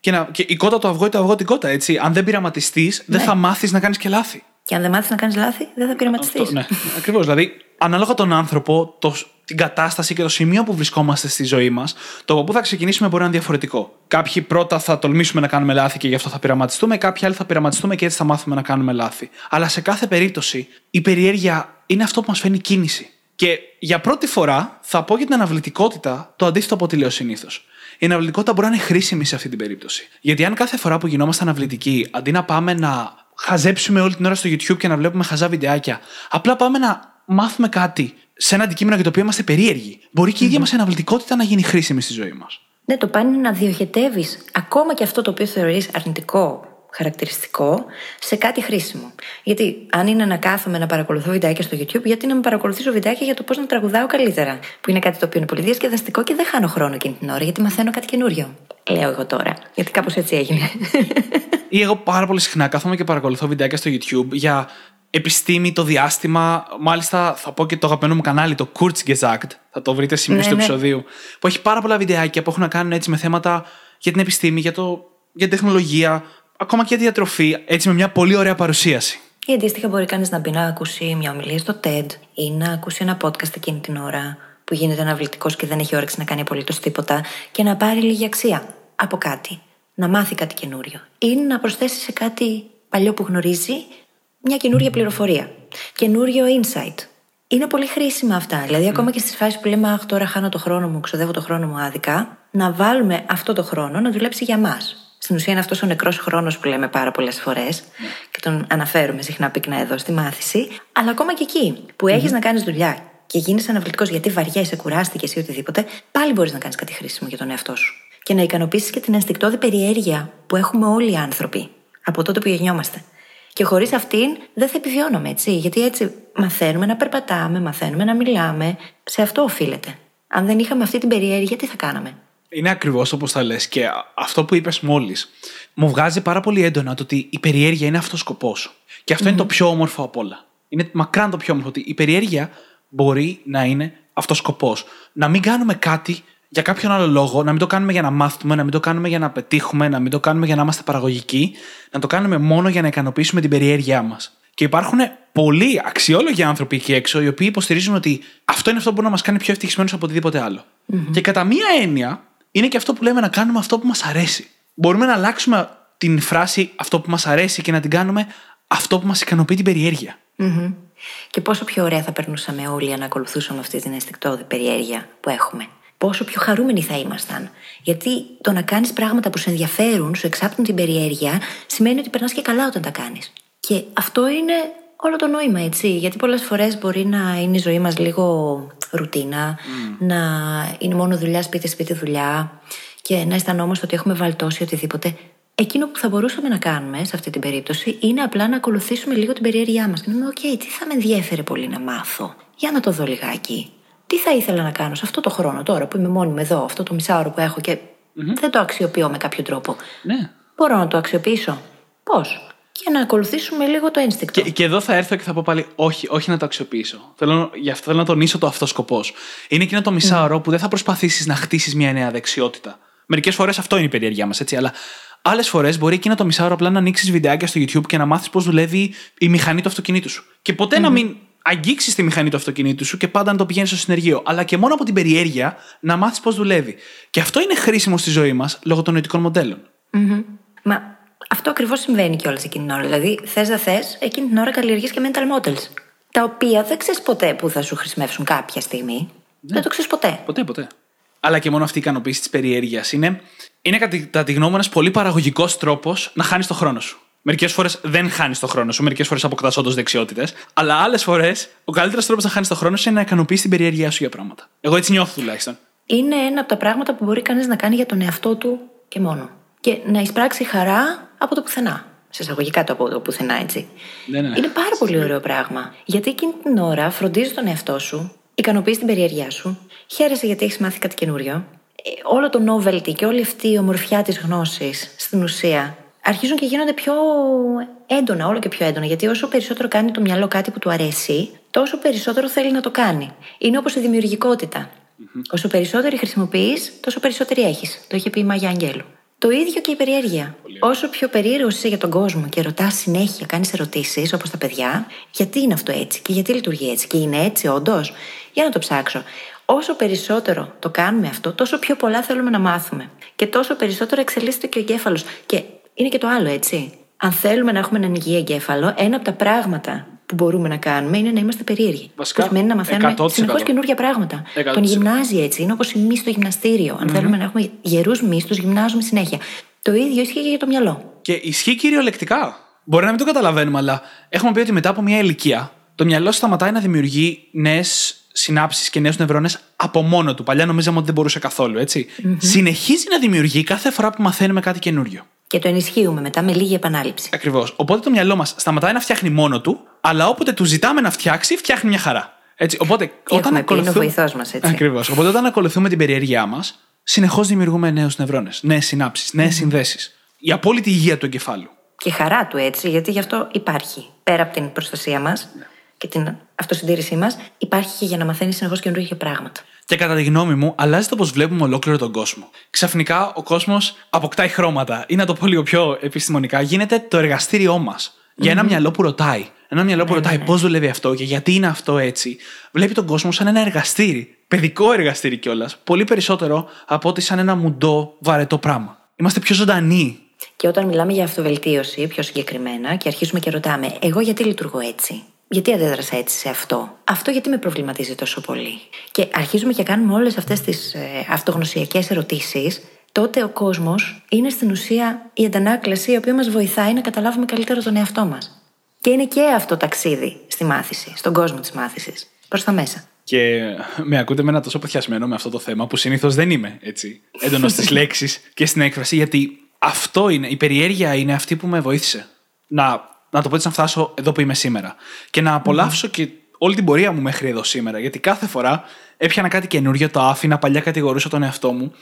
Και, να, και η κότα το αυγό ή το αυγό την κότα, έτσι. Αν δεν πειραματιστείς, ναι. δεν θα μάθεις να κάνεις και λάθη. Και αν δεν μάθεις να κάνεις λάθη, δεν θα πειραματιστείς. Ναι, ακριβώς. δηλαδή, ανάλογα τον άνθρωπο, το, την κατάσταση και το σημείο που βρισκόμαστε στη ζωή μας, το από πού θα ξεκινήσουμε μπορεί να είναι διαφορετικό. Κάποιοι πρώτα θα τολμήσουμε να κάνουμε λάθη και γι' αυτό θα πειραματιστούμε, κάποιοι άλλοι θα πειραματιστούμε και έτσι θα μάθουμε να κάνουμε λάθη. Αλλά σε κάθε περίπτωση η περιέργεια είναι αυτό που μας φαίνει κίνηση. Και για πρώτη φορά θα πω για την αναβλητικότητα το αντίθετο από ό,τι λέω συνήθως. Η αναβλητικότητα μπορεί να είναι χρήσιμη σε αυτή την περίπτωση. Γιατί αν κάθε φορά που γινόμαστε αναβλητικοί, αντί να πάμε να χαζέψουμε όλη την ώρα στο YouTube και να βλέπουμε χαζά βιντεάκια. Απλά πάμε να μάθουμε κάτι σε ένα αντικείμενο για το οποίο είμαστε περίεργοι. Μπορεί και η ίδια μας αναβλητικότητα να γίνει χρήσιμη στη ζωή μας. Ναι, το πάνε να διοχετεύεις ακόμα και αυτό το οποίο θεωρείς αρνητικό χαρακτηριστικό σε κάτι χρήσιμο. Γιατί αν είναι να κάθομαι να παρακολουθώ βιντεάκια στο YouTube, γιατί να με παρακολουθήσω βιντεάκια για το πώς να τραγουδάω καλύτερα. Που είναι κάτι το οποίο είναι πολύ διασκεδαστικό και δεν χάνω χρόνο εκείνη την ώρα, γιατί μαθαίνω κάτι καινούριο. Λέω εγώ τώρα. Γιατί κάπως έτσι έγινε. Ή εγώ πάρα πολύ συχνά κάθομαι και παρακολουθώ βιντεάκια στο YouTube για επιστήμη, το διάστημα. Μάλιστα, θα πω και το αγαπημένο μου κανάλι, το Kurzgesagt. Θα το βρείτε σημείο Ναι, του ναι. επεισοδίου. Που έχει πάρα πολλά βιντεάκια που έχουν να κάνουν έτσι με θέματα για την επιστήμη, για, το, για την τεχνολογία, ακόμα και για τη διατροφή. Έτσι με μια πολύ ωραία παρουσίαση. Ή αντίστοιχα, μπορεί κανείς να μπει να ακούσει μια ομιλία στο TED ή να ακούσει ένα podcast εκείνη την ώρα που γίνεται αναβλητικός και δεν έχει όρεξη να κάνει απολύτως τίποτα και να πάρει λίγη αξία από κάτι. Να μάθει κάτι καινούριο. Ή να προσθέσει σε κάτι παλιό που γνωρίζει μια καινούρια πληροφορία. Καινούριο insight. Είναι πολύ χρήσιμα αυτά. Δηλαδή, ακόμα και στις φάσεις που λέμε Αχ, τώρα χάνω το χρόνο μου, ξοδεύω το χρόνο μου άδικα, να βάλουμε αυτό το χρόνο να δουλέψει για μας. Στην ουσία είναι αυτός ο νεκρός χρόνος που λέμε πάρα πολλές φορές και τον αναφέρουμε συχνά πυκνά εδώ στη μάθηση. Αλλά ακόμα και εκεί που έχεις να κάνεις δουλειά και γίνει αναβλητικός γιατί βαριέσαι, κουράστηκες ή οτιδήποτε, πάλι μπορείς να κάνεις κάτι χρήσιμο για τον εαυτό σου. Και να ικανοποιήσεις και την ενστικτόδη περιέργεια που έχουμε όλοι οι άνθρωποι από τότε που γεννιόμαστε. Και χωρίς αυτήν δεν θα επιβιώναμε, έτσι. Γιατί έτσι μαθαίνουμε να περπατάμε, μαθαίνουμε να μιλάμε. Σε αυτό οφείλεται. Αν δεν είχαμε αυτή την περιέργεια, τι θα κάναμε; Είναι ακριβώς όπως τα λες. Και α- αυτό που είπες μόλις μου βγάζει πάρα πολύ έντονα το ότι η περιέργεια είναι αυτός ο σκοπός. Και αυτό είναι το πιο όμορφο απ' όλα. Είναι μακράν το πιο όμορφο ότι η περιέργεια μπορεί να είναι αυτός ο σκοπός. Να μην κάνουμε κάτι για κάποιον άλλο λόγο, να μην το κάνουμε για να μάθουμε, να μην το κάνουμε για να πετύχουμε, να μην το κάνουμε για να είμαστε παραγωγικοί, να το κάνουμε μόνο για να ικανοποιήσουμε την περιέργειά μας. Και υπάρχουν πολλοί αξιόλογοι άνθρωποι εκεί έξω, οι οποίοι υποστηρίζουν ότι αυτό είναι αυτό που μπορεί να μας κάνει πιο ευτυχισμένους από οτιδήποτε άλλο. Και κατά μία έννοια, είναι και αυτό που λέμε να κάνουμε αυτό που μας αρέσει. Μπορούμε να αλλάξουμε την φράση αυτό που μας αρέσει και να την κάνουμε αυτό που μας ικανοποιεί την περιέργεια. Μμμ. Και πόσο πιο ωραία θα περνούσαμε όλοι αν ακολουθούσαμε αυτή την αισθηκτόδη περιέργεια που έχουμε. Πόσο πιο χαρούμενοι θα ήμασταν. Γιατί το να κάνεις πράγματα που σε ενδιαφέρουν, σου εξάπτουν την περιέργεια, σημαίνει ότι περνάς και καλά όταν τα κάνεις. Και αυτό είναι όλο το νόημα, έτσι. Γιατί πολλές φορές μπορεί να είναι η ζωή μας λίγο ρουτίνα, να είναι μόνο δουλειά, σπίτι, σπίτι, δουλειά και να αισθανόμαστε ότι έχουμε βαλτώσει οτιδήποτε. Εκείνο που θα μπορούσαμε να κάνουμε σε αυτή την περίπτωση είναι απλά να ακολουθήσουμε λίγο την περιέργειά μας. Και να πούμε, Οκ, τι θα με ενδιέφερε πολύ να μάθω; Για να το δω λιγάκι. Τι θα ήθελα να κάνω σε αυτό το χρόνο τώρα που είμαι μόνη μου εδώ, αυτό το μισάωρο που έχω και δεν το αξιοποιώ με κάποιο τρόπο; Ναι. Μπορώ να το αξιοποιήσω; Πώς; Και να ακολουθήσουμε λίγο το ένστικτο. Και, και εδώ θα έρθω και θα πω πάλι όχι, όχι να το αξιοποιήσω. Θέλω, γι' αυτό θέλω να τονίσω το αυτό σκοπός. Είναι εκείνο το μισάωρο που δεν θα προσπαθήσεις να χτίσεις μια νέα δεξιότητα. Μερικές φορές αυτό είναι η περιέργειά μας, έτσι. Αλλά άλλες φορές μπορεί εκείνο το μισάωρο απλά να ανοίξεις βιντεάκια στο YouTube και να μάθεις πώς δουλεύει η μηχανή του αυτοκινήτου σου. Και ποτε να μην αγγίξεις τη μηχανή του αυτοκινήτου σου και πάντα να το πηγαίνεις στο συνεργείο. Αλλά και μόνο από την περιέργεια να μάθεις πώς δουλεύει. Και αυτό είναι χρήσιμο στη ζωή μας λόγω των νοητικών μοντέλων. Μμμ. Μα αυτό ακριβώς συμβαίνει κιόλας εκείνη την ώρα. Δηλαδή, θες δεν θες, εκείνη την ώρα καλλιεργείς και mental models. Τα οποία δεν ξέρεις ποτέ που θα σου χρησιμεύσουν κάποια στιγμή. Δεν το ξέρεις ποτέ. Ποτέ, ποτέ. Αλλά και μόνο αυτή η ικανοποίηση της περιέργειας είναι, είναι κατά τη γνώμη μου ένας πολύ παραγωγικός τρόπος να χάνεις το χρόνο σου. Μερικές φορές δεν χάνεις το χρόνο σου, μερικές φορές αποκτάς όντως δεξιότητες. Αλλά άλλες φορές ο καλύτερος τρόπος να χάνεις το χρόνο σου είναι να ικανοποιήσει την περιέργειά σου για πράγματα. Εγώ έτσι νιώθω τουλάχιστον. Είναι ένα από τα πράγματα που μπορεί κανείς να κάνει για τον εαυτό του και μόνο. Και να εισπράξει χαρά από το πουθενά. Σε εισαγωγικά το από το πουθενά, έτσι. Ναι, ναι, ναι. Είναι πάρα πολύ ωραίο πράγμα. Γιατί εκείνη την ώρα φροντίζει τον εαυτό σου, ικανοποιείς την περιέργειά σου, χαίρεσαι γιατί έχεις μάθει κάτι καινούριο. Ε, όλο το novelty και όλη αυτή η ομορφιά της γνώσης στην ουσία αρχίζουν και γίνονται πιο έντονα, όλο και πιο έντονα. Γιατί όσο περισσότερο κάνει το μυαλό κάτι που του αρέσει, τόσο περισσότερο θέλει να το κάνει. Είναι όπως η δημιουργικότητα. Όσο περισσότερη χρησιμοποιείς, τόσο περισσότερη έχεις. Το είχε πει η Μάγια Αγγέλου. Το ίδιο και η περιέργεια. Όσο πιο περίεργος είσαι για τον κόσμο και ρωτάς συνέχεια, κάνεις ερωτήσεις, όπως τα παιδιά, γιατί είναι αυτό έτσι και γιατί λειτουργεί έτσι και είναι έτσι όντως, για να το ψάξω. Όσο περισσότερο το κάνουμε αυτό, τόσο πιο πολλά θέλουμε να μάθουμε. Και τόσο περισσότερο εξελίσσεται και ο εγκέφαλος. Και είναι και το άλλο, έτσι. Αν θέλουμε να έχουμε έναν υγιή εγκέφαλο, ένα από τα πράγματα που μπορούμε να κάνουμε είναι να είμαστε περίεργοι. Βασικά, που σημαίνει να μαθαίνουμε 100%. συνεχώς καινούργια πράγματα. 100%. Τον γυμνάζει έτσι. Είναι όπως η μη στο γυμναστήριο. Αν θέλουμε να έχουμε γερούς μυ, του γυμνάζουμε συνέχεια. Το ίδιο ισχύει και για το μυαλό. Και ισχύει κυριολεκτικά. Μπορεί να μην το καταλαβαίνουμε, αλλά έχουμε πει ότι μετά από μια ηλικία το μυαλό σταματάει να δημιουργεί νέες συνάψεις και νέους νευρώνες από μόνο του. Παλιά νομίζαμε ότι δεν μπορούσε καθόλου, Συνεχίζει να δημιουργεί κάθε φορά που μαθαίνουμε κάτι καινούριο. Και το ενισχύουμε μετά με λίγη επανάληψη. Ακριβώς. Οπότε το μυαλό μας σταματάει να φτιάχνει μόνο του, αλλά όποτε του ζητάμε να φτιάξει, φτιάχνει μια χαρά. Έτσι, οπότε, Τι όταν έχουμε ακολουθούμε... πει, είναι ο βοηθός μας, έτσι. Ακριβώς. Οπότε όταν ακολουθούμε την περιέργειά μας, συνεχώς δημιουργούμε νέους νευρώνες, νέες συνάψεις, νέες mm-hmm. συνδέσεις. Η απόλυτη υγεία του εγκεφάλου. Και χαρά του έτσι, γιατί γι' αυτό υπάρχει. Πέρα από την προστασία μας ναι. Και την αυτοσυντήρησή μας, υπάρχει και για να μαθαίνεις συνεχώς καινούργια πράγματα. Και κατά τη γνώμη μου, αλλάζει το πώ βλέπουμε ολόκληρο τον κόσμο. Ξαφνικά ο κόσμος αποκτάει χρώματα, ή να το πω λίγο πιο επιστημονικά, γίνεται το εργαστήριό μας. Για ένα μυαλό που ρωτάει. Ένα μυαλό που ναι, ρωτάει ναι, πώς δουλεύει αυτό και γιατί είναι αυτό έτσι. Βλέπει τον κόσμο σαν ένα εργαστήρι. Παιδικό εργαστήρι κιόλας. Πολύ περισσότερο από ότι σαν ένα μουντό βαρετό πράγμα. Είμαστε πιο ζωντανοί. Και όταν μιλάμε για αυτοβελτίωση, πιο συγκεκριμένα, και αρχίζουμε και ρωτάμε, εγώ γιατί λειτουργώ έτσι; Γιατί αντέδρασα έτσι σε αυτό; Αυτό γιατί με προβληματίζει τόσο πολύ. Και αρχίζουμε και κάνουμε όλες αυτές τις ε, αυτογνωσιακές ερωτήσεις. Τότε ο κόσμος είναι στην ουσία η αντανάκλαση η οποία μας βοηθάει να καταλάβουμε καλύτερα τον εαυτό μας. Και είναι και αυτό ταξίδι στη μάθηση, στον κόσμο της μάθησης. Προς τα μέσα. Και με ακούτε με ένα τόσο παθιασμένο με αυτό το θέμα που συνήθως δεν είμαι έτσι. Έντονος στις (laughs) λέξεις και στην έκφραση, γιατί αυτό είναι, η περιέργεια είναι αυτή που με βοήθησε. Να να το πω έτσι, να φτάσω εδώ που είμαι σήμερα. Και να απολαύσω και όλη την πορεία μου μέχρι εδώ σήμερα. Γιατί κάθε φορά έπιανα κάτι καινούριο, το άφηνα, παλιά κατηγορούσα τον εαυτό μου.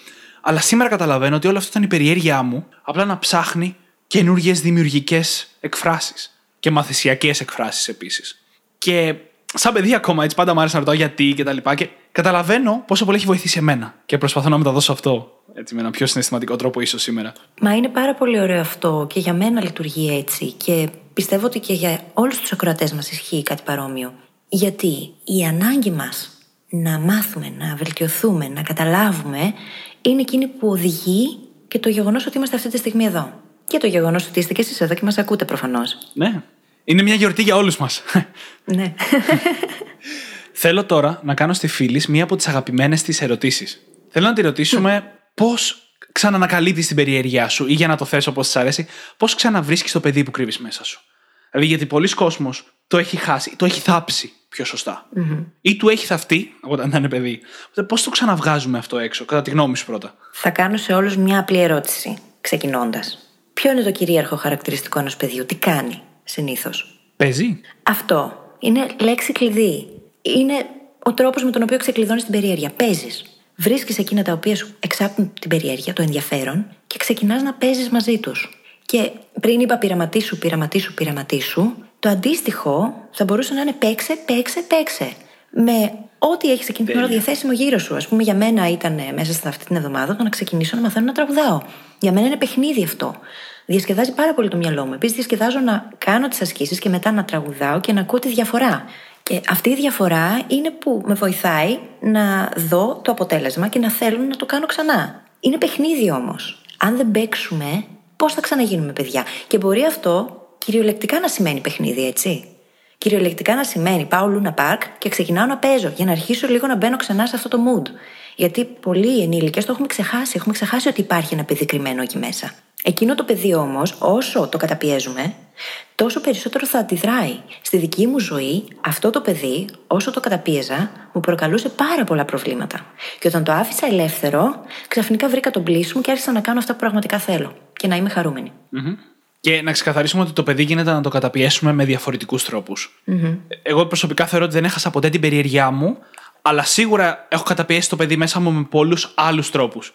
Αλλά σήμερα καταλαβαίνω ότι όλο αυτό ήταν η περιέργειά μου, απλά να ψάχνει καινούριε δημιουργικές εκφράσεις. Και μαθησιακές εκφράσεις επίσης. Και σαν παιδί ακόμα έτσι πάντα μου άρεσε να ρωτάω γιατί και τα λοιπά. Και καταλαβαίνω πόσο πολύ έχει βοηθήσει εμένα. Και προσπαθώ να μεταδώσω αυτό έτσι, με ένα πιο συναισθηματικό τρόπο, ίσως σήμερα. Μα είναι πάρα πολύ ωραίο αυτό και για μένα λειτουργεί έτσι. Και πιστεύω ότι και για όλους τους ακροατές μας ισχύει κάτι παρόμοιο. Γιατί η ανάγκη μας να μάθουμε, να βελτιωθούμε, να καταλάβουμε είναι εκείνη που οδηγεί και το γεγονός ότι είμαστε αυτή τη στιγμή εδώ. Και το γεγονός ότι είστε και εσείς εδώ και μας ακούτε προφανώς. Ναι. Είναι μια γιορτή για όλους μας. Ναι. (laughs) Θέλω τώρα να κάνω στη φίλη μία από τις αγαπημένες της ερωτήσεις. Θέλω να τη ρωτήσουμε πώς ξανανακαλύπτεις την περιέργειά σου ή για να το θέσω όπως της αρέσει, πώς ξαναβρίσκεις το παιδί που κρύβεις μέσα σου. Δηλαδή, γιατί πολλοί κόσμοι το έχει χάσει, το έχει θάψει πιο σωστα Ή του έχει θαυτεί όταν ήταν παιδί. Οπότε πώς το ξαναβγάζουμε αυτό έξω, κατά τη γνώμη σου πρώτα; Θα κάνω σε όλους μια απλή ερώτηση, ξεκινώντας. Ποιο είναι το κυρίαρχο χαρακτηριστικό ενός παιδιού, τι κάνει συνήθως; Παίζει. Αυτό. Είναι λέξη κλειδί. Είναι ο τρόπος με τον οποίο ξεκλειδώνεις την περιέργεια. Παίζεις. Βρίσκεις εκείνα τα οποία σου εξάπτουν την περιέργεια, το ενδιαφέρον και ξεκινάς να παίζεις μαζί τους. Και πριν είπα πειραματίσου, πειραματίσου, πειραματίσου, το αντίστοιχο θα μπορούσε να είναι παίξε, παίξε, παίξε. Με ό,τι έχεις εκείνη την ώρα διαθέσιμο γύρω σου. Α πούμε, για μένα ήταν μέσα σε αυτή την εβδομάδα το να ξεκινήσω να μαθαίνω να τραγουδάω. Για μένα είναι παιχνίδι αυτό. Διασκεδάζει πάρα πολύ το μυαλό μου. Επίσης, διασκεδάζω να κάνω τις ασκήσεις και μετά να τραγουδάω και να ακούω τη διαφορά. Και αυτή η διαφορά είναι που με βοηθάει να δω το αποτέλεσμα και να θέλω να το κάνω ξανά. Είναι παιχνίδι όμως. Αν δεν παίξουμε, πώς θα ξαναγίνουμε παιδιά; Και μπορεί αυτό κυριολεκτικά να σημαίνει παιχνίδι, έτσι; Κυριολεκτικά να σημαίνει πάω Λούνα Πάρκ και ξεκινάω να παίζω για να αρχίσω λίγο να μπαίνω ξανά σε αυτό το mood. Γιατί πολλοί ενήλικες το έχουμε ξεχάσει. Έχουμε ξεχάσει ότι υπάρχει ένα παιδί κρυμμένο εκεί μέσα. Εκείνο το παιδί όμως, όσο το καταπιέζουμε, τόσο περισσότερο θα αντιδράει. Στη δική μου ζωή, αυτό το παιδί, όσο το καταπίεζα, μου προκαλούσε πάρα πολλά προβλήματα. Και όταν το άφησα ελεύθερο, ξαφνικά βρήκα τον πλήσιμο και άρχισα να κάνω αυτά που πραγματικά θέλω. Και να είμαι Και να ξεκαθαρίσουμε ότι το παιδί γίνεται να το καταπιέσουμε με διαφορετικούς Εγώ προσωπικά θεωρώ ότι δεν έχασα ποτέ την περιέργειά μου, αλλά σίγουρα έχω καταπιέσει το παιδί μέσα μου με πολλούς άλλους τρόπους.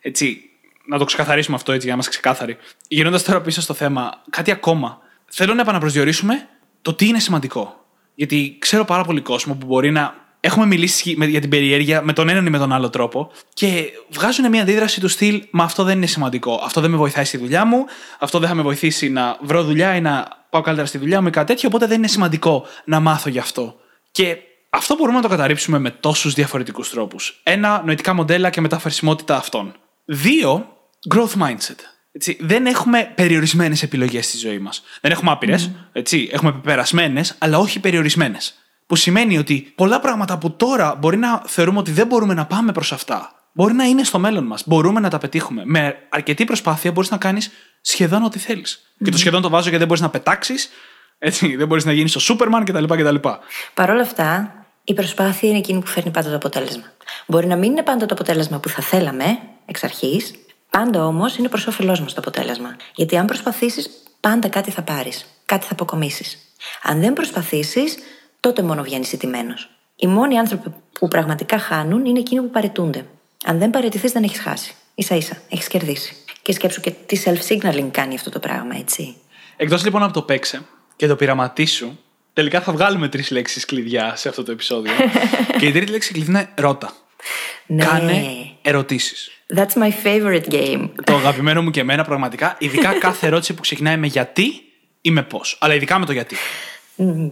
Έτσι, να το ξεκαθαρίσουμε αυτό έτσι για να είμαστε ξεκάθαροι. Γυρνώντας τώρα πίσω στο θέμα, κάτι ακόμα. Θέλω να επαναπροσδιορίσουμε το τι είναι σημαντικό. Γιατί ξέρω πάρα πολύ κόσμο που μπορεί να έχουμε μιλήσει για την περιέργεια με τον έναν ή με τον άλλο τρόπο και βγάζουν μια αντίδραση του στυλ Μα αυτό δεν είναι σημαντικό. Αυτό δεν με βοηθάει στη δουλειά μου. Αυτό δεν θα με βοηθήσει να βρω δουλειά ή να πάω καλύτερα στη δουλειά μου ή κάτι τέτοιο. Οπότε δεν είναι σημαντικό να μάθω γι' αυτό. Και αυτό μπορούμε να το καταρρύψουμε με τόσους διαφορετικούς τρόπους. Ένα, νοητικά μοντέλα και μεταφερσιμότητα αυτών. Δύο, growth mindset. Έτσι, δεν έχουμε περιορισμένες επιλογές στη ζωή μας. Δεν έχουμε άπειρες, mm. έχουμε πεπερασμένες, αλλά όχι περιορισμένες. Που σημαίνει ότι πολλά πράγματα που τώρα μπορεί να θεωρούμε ότι δεν μπορούμε να πάμε προς αυτά, μπορεί να είναι στο μέλλον μας. Μπορούμε να τα πετύχουμε. Με αρκετή προσπάθεια μπορείς να κάνεις σχεδόν ό,τι θέλεις. Και το σχεδόν το βάζω γιατί δεν μπορείς να πετάξεις, έτσι, δεν μπορείς να γίνεις στο Σούπερμαν κτλ. κτλ. Παρ' όλα αυτά, η προσπάθεια είναι εκείνη που φέρνει πάντα το αποτέλεσμα. Μπορεί να μην είναι πάντα το αποτέλεσμα που θα θέλαμε εξ αρχής, πάντα όμως είναι προς όφελός μας το αποτέλεσμα. Γιατί αν προσπαθήσεις, πάντα κάτι θα πάρεις, κάτι θα αποκομίσεις. Αν δεν προσπαθήσεις, τότε μόνο βγαίνεις ηττημένο. Οι μόνοι άνθρωποι που πραγματικά χάνουν είναι εκείνοι που παρετούνται. Αν δεν παρετηθείς, δεν έχεις χάσει. σα ίσα, έχεις κερδίσει. Και σκέψου και τι self-signaling κάνει αυτό το πράγμα, έτσι. Εκτός λοιπόν από το παίξε και το πειραματίσου, τελικά θα βγάλουμε τρεις λέξεις κλειδιά σε αυτό το επεισόδιο. (laughs) και η τρίτη λέξη κλειδιά είναι ρώτα. Ναι. Κάνε ερωτήσεις. That's my favorite game. Το αγαπημένο μου και εμένα πραγματικά, ειδικά κάθε ερώτηση που ξεκινάει με γιατί ή με πώς. Αλλά ειδικά με το γιατί.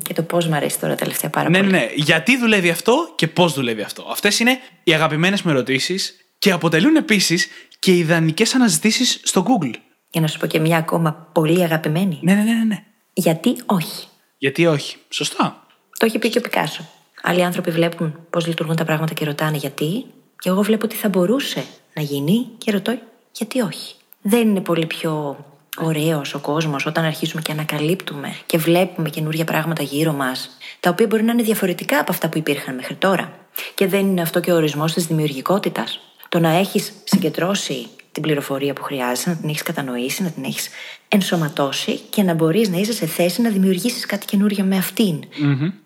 Και το πώς μου αρέσει τώρα τελευταία πάρα ναι, πολύ. Ναι, ναι. Γιατί δουλεύει αυτό και πώς δουλεύει αυτό. Αυτές είναι οι αγαπημένες μου ερωτήσεις και αποτελούν επίσης και ιδανικές αναζητήσεις στο Google. Για να σου πω και μια ακόμα πολύ αγαπημένη. Ναι, ναι, ναι, ναι. Γιατί όχι. Γιατί όχι; Σωστά. Το έχει πει και ο Πικάσο. Άλλοι άνθρωποι βλέπουν πώς λειτουργούν τα πράγματα και ρωτάνε γιατί. Και εγώ βλέπω ότι θα μπορούσε να γίνει και ρωτώ γιατί όχι. Δεν είναι πολύ πιο ωραίος ο κόσμος όταν αρχίσουμε και ανακαλύπτουμε και βλέπουμε καινούργια πράγματα γύρω μας, τα οποία μπορεί να είναι διαφορετικά από αυτά που υπήρχαν μέχρι τώρα. Και δεν είναι αυτό και ο ορισμός της δημιουργικότητας. Το να έχεις συγκεντρώσει την πληροφορία που χρειάζεσαι, να την έχεις κατανοήσει, να την έχεις ενσωματώσει και να μπορείς να είσαι σε θέση να δημιουργήσεις κάτι καινούργιο με αυτην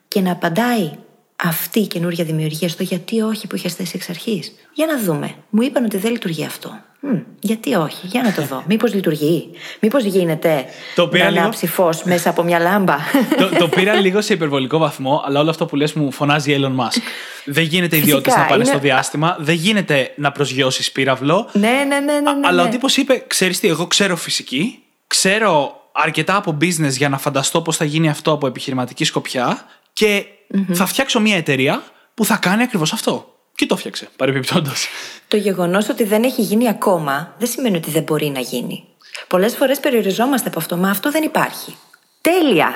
Και να απαντάει αυτή η καινούργια δημιουργία στο γιατί όχι που είχες θέσει εξ αρχής. Για να δούμε. Μου είπαν ότι δεν λειτουργεί αυτό. Μ, γιατί όχι, για να το δω. (laughs) Μήπως λειτουργεί. Μήπως γίνεται το να ανάψει φω (laughs) μέσα από μια λάμπα. το, το (laughs) πήρα λίγο σε υπερβολικό βαθμό, αλλά όλο αυτό που λες μου φωνάζει Elon Musk. Δεν γίνεται ιδιώτε να πάνε είναι... στο διάστημα, δεν γίνεται να προσγειώσει πύραυλο. Ναι, ναι, ναι. ναι, ναι αλλά ο ναι. τύπος είπε: Ξέρεις τι, εγώ ξέρω φυσική, ξέρω αρκετά από business για να φανταστώ πώς θα γίνει αυτό από επιχειρηματική σκοπιά και mm-hmm. θα φτιάξω μια εταιρεία που θα κάνει ακριβώς αυτό. Και το φτιάξε, παρεμπιπτόντως. Το γεγονός ότι δεν έχει γίνει ακόμα δεν σημαίνει ότι δεν μπορεί να γίνει. Πολλές φορές περιοριζόμαστε από αυτό, μα αυτό δεν υπάρχει. Τέλεια!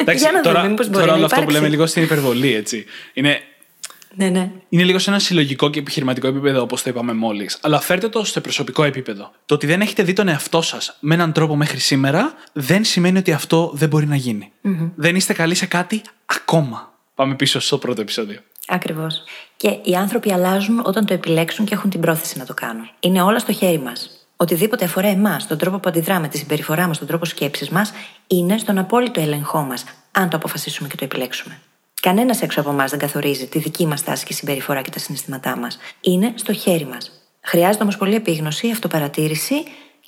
Εντάξει, Για να τώρα, δούμε, μήπως μπορεί τώρα όλο αυτό που λέμε λίγο στην υπερβολή, έτσι. Είναι, ναι, ναι. είναι λίγο σε ένα συλλογικό και επιχειρηματικό επίπεδο, όπως το είπαμε μόλις. Αλλά φέρτε το στο προσωπικό επίπεδο. Το ότι δεν έχετε δει τον εαυτό σας με έναν τρόπο μέχρι σήμερα, δεν σημαίνει ότι αυτό δεν μπορεί να γίνει. Mm-hmm. Δεν είστε καλοί σε κάτι ακόμα. Πάμε πίσω στο πρώτο επεισόδιο. Ακριβώς. Και οι άνθρωποι αλλάζουν όταν το επιλέξουν και έχουν την πρόθεση να το κάνουν. Είναι όλα στο χέρι μας. Οτιδήποτε αφορά εμάς, τον τρόπο που αντιδράμε, τη συμπεριφορά μας, τον τρόπο σκέψης μας, είναι στον απόλυτο έλεγχό μας, αν το αποφασίσουμε και το επιλέξουμε. Κανένας έξω από εμάς δεν καθορίζει τη δική μας τάση και συμπεριφορά και τα συναισθήματά μας. Είναι στο χέρι μας. Χρειάζεται όμως πολλή επίγνωση, αυτοπαρατήρηση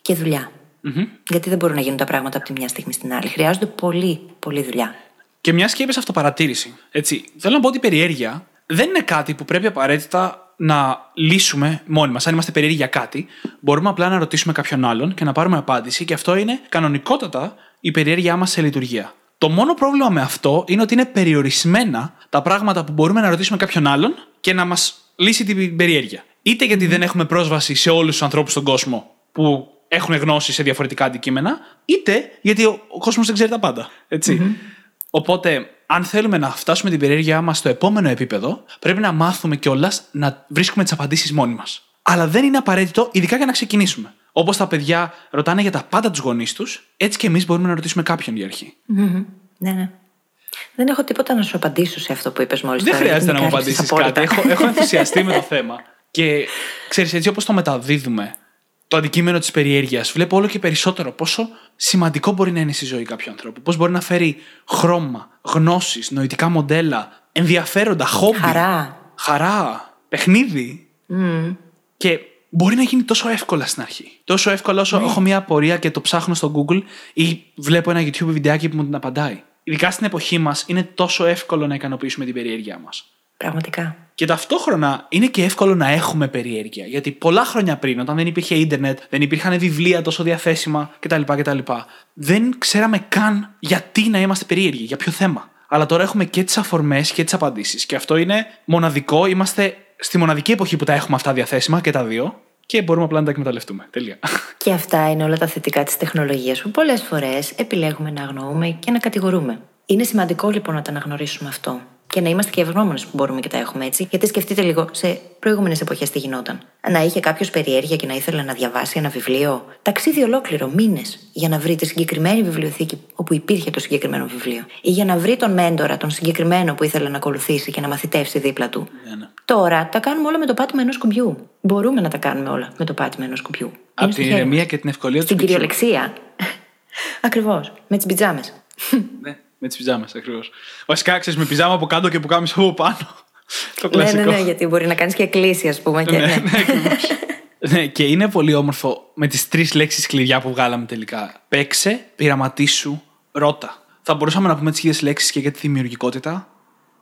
και δουλειά. Mm-hmm. Γιατί δεν μπορούν να γίνουν τα πράγματα από τη μια στιγμή στην άλλη. Χρειάζονται πολύ, πολύ δουλειά. Και μια και είπες αυτοπαρατήρηση. Έτσι, θέλω να πω ότι η περιέργεια δεν είναι κάτι που πρέπει απαραίτητα να λύσουμε μόνοι μας. Αν είμαστε περίεργοι για κάτι, μπορούμε απλά να ρωτήσουμε κάποιον άλλον και να πάρουμε απάντηση, και αυτό είναι κανονικότατα η περιέργειά μας σε λειτουργία. Το μόνο πρόβλημα με αυτό είναι ότι είναι περιορισμένα τα πράγματα που μπορούμε να ρωτήσουμε κάποιον άλλον και να μας λύσει την περιέργεια. Είτε γιατί δεν έχουμε πρόσβαση σε όλους τους ανθρώπους στον κόσμο που έχουν γνώση σε διαφορετικά αντικείμενα, είτε γιατί ο, ο κόσμος δεν ξέρει τα πάντα. Οπότε, αν θέλουμε να φτάσουμε την περιέργειά μας στο επόμενο επίπεδο, πρέπει να μάθουμε κιόλας να βρίσκουμε τις απαντήσεις μόνοι μας. Αλλά δεν είναι απαραίτητο, ειδικά για να ξεκινήσουμε. Όπως τα παιδιά ρωτάνε για τα πάντα τους γονείς τους, έτσι και εμείς μπορούμε να ρωτήσουμε κάποιον για αρχή. Mm-hmm. Ναι, ναι. Δεν έχω τίποτα να σου απαντήσω σε αυτό που είπες μόλις Δεν χρειάζεται να μου απαντήσεις κάτι. Έχω, έχω ενθουσιαστεί με το θέμα. Και ξέρεις, έτσι όπως το μεταδίδουμε το αντικείμενο της περιέργειας, βλέπω όλο και περισσότερο πόσο σημαντικό μπορεί να είναι στη ζωή κάποιου ανθρώπου. Πώς μπορεί να φέρει χρώμα, γνώσεις, νοητικά μοντέλα, ενδιαφέροντα, χόμπι. Χαρά. Χαρά. Παιχνίδι. Mm. Και μπορεί να γίνει τόσο εύκολα στην αρχή. Τόσο εύκολα όσο ναι. έχω μια απορία και το ψάχνω στο Google ή βλέπω ένα YouTube βιντεάκι που μου την απαντάει. Ειδικά στην εποχή μας είναι τόσο εύκολο να ικανοποιήσουμε την περιέργειά μας. Πραγματικά. Και ταυτόχρονα είναι και εύκολο να έχουμε περιέργεια. Γιατί πολλά χρόνια πριν, όταν δεν υπήρχε ίντερνετ, δεν υπήρχαν βιβλία τόσο διαθέσιμα κτλ. κτλ δεν ξέραμε καν γιατί να είμαστε περίεργοι, για ποιο θέμα. Αλλά τώρα έχουμε και τις αφορμές και τις απαντήσεις. Και αυτό είναι μοναδικό. Είμαστε στη μοναδική εποχή που τα έχουμε αυτά διαθέσιμα και τα δύο. Και μπορούμε απλά να τα εκμεταλλευτούμε. Τελεία. (laughs) Και αυτά είναι όλα τα θετικά της τεχνολογίας που πολλές φορές επιλέγουμε να αγνοούμε και να κατηγορούμε. Είναι σημαντικό λοιπόν να τα αναγνωρίσουμε αυτό Και να είμαστε και ευγνώμονες που μπορούμε και τα έχουμε έτσι. Γιατί σκεφτείτε λίγο, σε προηγούμενες εποχές τι γινόταν. Να είχε κάποιος περιέργεια και να ήθελε να διαβάσει ένα βιβλίο, ταξίδι ολόκληρο, μήνες, για να βρει τη συγκεκριμένη βιβλιοθήκη όπου υπήρχε το συγκεκριμένο βιβλίο. Ή για να βρει τον μέντορα, τον συγκεκριμένο που ήθελε να ακολουθήσει και να μαθητεύσει δίπλα του. Ναι, ναι. Τώρα τα κάνουμε όλα με το πάτημα ενός κουμπιού. Μπορούμε να τα κάνουμε όλα με το πάτημα ενός κουμπιού. Είναι Από στο την χέρι ηρεμία μας. και την ευκολία του Στην σπιτιού. κυριολεξία. (laughs) Ακριβώς. Με τις πιτζάμες. Ναι, με τις πιζάμες ακριβώς. Βασικά, ξέρεις με πιζάμα από κάτω και που κάμισε από πάνω. Το Ναι, ναι, κλασικό. ναι, γιατί μπορεί να κάνεις και εκκλήση, ας πούμε. Και, ναι, ναι. ναι, ακριβώς. ναι, και είναι πολύ όμορφο με τις τρεις λέξεις κλειδιά που βγάλαμε τελικά. Παίξε, πειραματίσου, ρώτα. Θα μπορούσαμε να πούμε τις ίδιες λέξεις και για τη δημιουργικότητα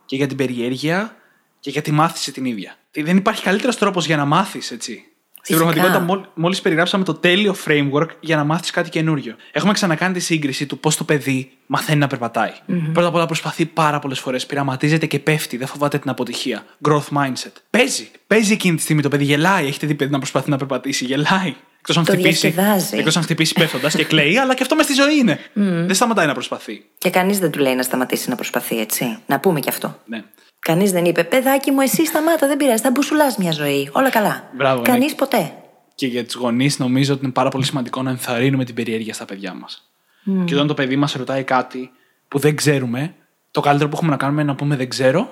και για την περιέργεια και για τη μάθηση την ίδια. Δεν υπάρχει καλύτερος τρόπος για να μάθεις, έτσι. Στην Φυσικά. πραγματικότητα, μόλις περιγράψαμε το τέλειο framework για να μάθεις κάτι καινούριο. Έχουμε ξανακάνει τη σύγκριση του πώς το παιδί μαθαίνει να περπατάει. Πρώτα απ' όλα προσπαθεί πάρα πολλές φορές, πειραματίζεται και πέφτει, δεν φοβάται την αποτυχία. Growth mindset. Παίζει. Παίζει εκείνη τη στιγμή το παιδί, γελάει. Έχετε δει παιδί να προσπαθεί να περπατήσει, γελάει. Εκτός αν Το χτυπήσει. διασκεδάζει. Εκτός αν χτυπήσει πέφτοντας και κλαίει, αλλά και αυτό μες στη ζωή είναι. Δεν σταματάει να προσπαθεί. Και κανείς δεν του λέει να σταματήσει να προσπαθεί, έτσι. Να πούμε και αυτό. Ναι. Κανείς δεν είπε, παιδάκι μου, εσύ σταμάτα, δεν πειράζει, θα μπουσουλάς μια ζωή. Όλα καλά. Μπράβο, ναι. Κανείς ποτέ. Και για τους γονείς, νομίζω ότι είναι πάρα πολύ σημαντικό να ενθαρρύνουμε την περιέργεια στα παιδιά μας. Και όταν το παιδί μας ρωτάει κάτι που δεν ξέρουμε, το καλύτερο που έχουμε να κάνουμε είναι να πούμε δεν ξέρω,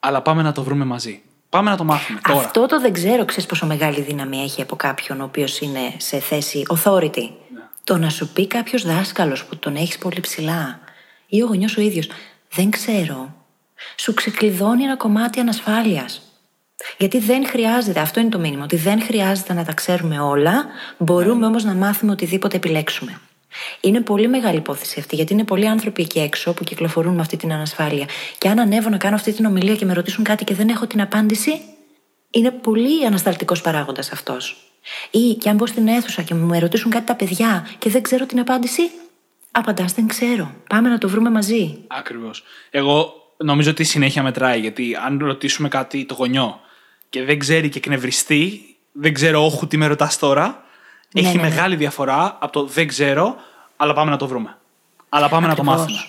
αλλά πάμε να το βρούμε μαζί. Πάμε να το μάθουμε τώρα. Αυτό το δεν ξέρω, ξέρεις πόσο μεγάλη δύναμη έχει από κάποιον ο οποίος είναι σε θέση authority; Ναι. Το να σου πει κάποιος δάσκαλος που τον έχεις πολύ ψηλά ή ο γονιός ο ίδιος, δεν ξέρω, σου ξεκλειδώνει ένα κομμάτι ανασφάλειας. Γιατί δεν χρειάζεται, αυτό είναι το μήνυμα, ότι δεν χρειάζεται να τα ξέρουμε όλα, μπορούμε Ναι. όμως να μάθουμε οτιδήποτε επιλέξουμε. Είναι πολύ μεγάλη υπόθεση αυτή, γιατί είναι πολλοί άνθρωποι εκεί έξω που κυκλοφορούν με αυτή την ανασφάλεια. Και αν ανέβω να κάνω αυτή την ομιλία και με ρωτήσουν κάτι και δεν έχω την απάντηση, είναι πολύ ανασταλτικός παράγοντας αυτός. Ή και αν μπω στην αίθουσα και μου ρωτήσουν κάτι τα παιδιά και δεν ξέρω την απάντηση, απαντάς δεν ξέρω. Πάμε να το βρούμε μαζί. Ακριβώς. Εγώ νομίζω ότι η συνέχεια μετράει. Γιατί αν ρωτήσουμε κάτι το γονιό και δεν ξέρει και εκνευριστεί, δεν ξέρω όχου τι με ρωτάς τώρα, Ναι, έχει ναι, ναι. μεγάλη διαφορά από το δεν ξέρω, αλλά πάμε να το βρούμε. Αλλά πάμε να το Ακριβώς. μάθουμε.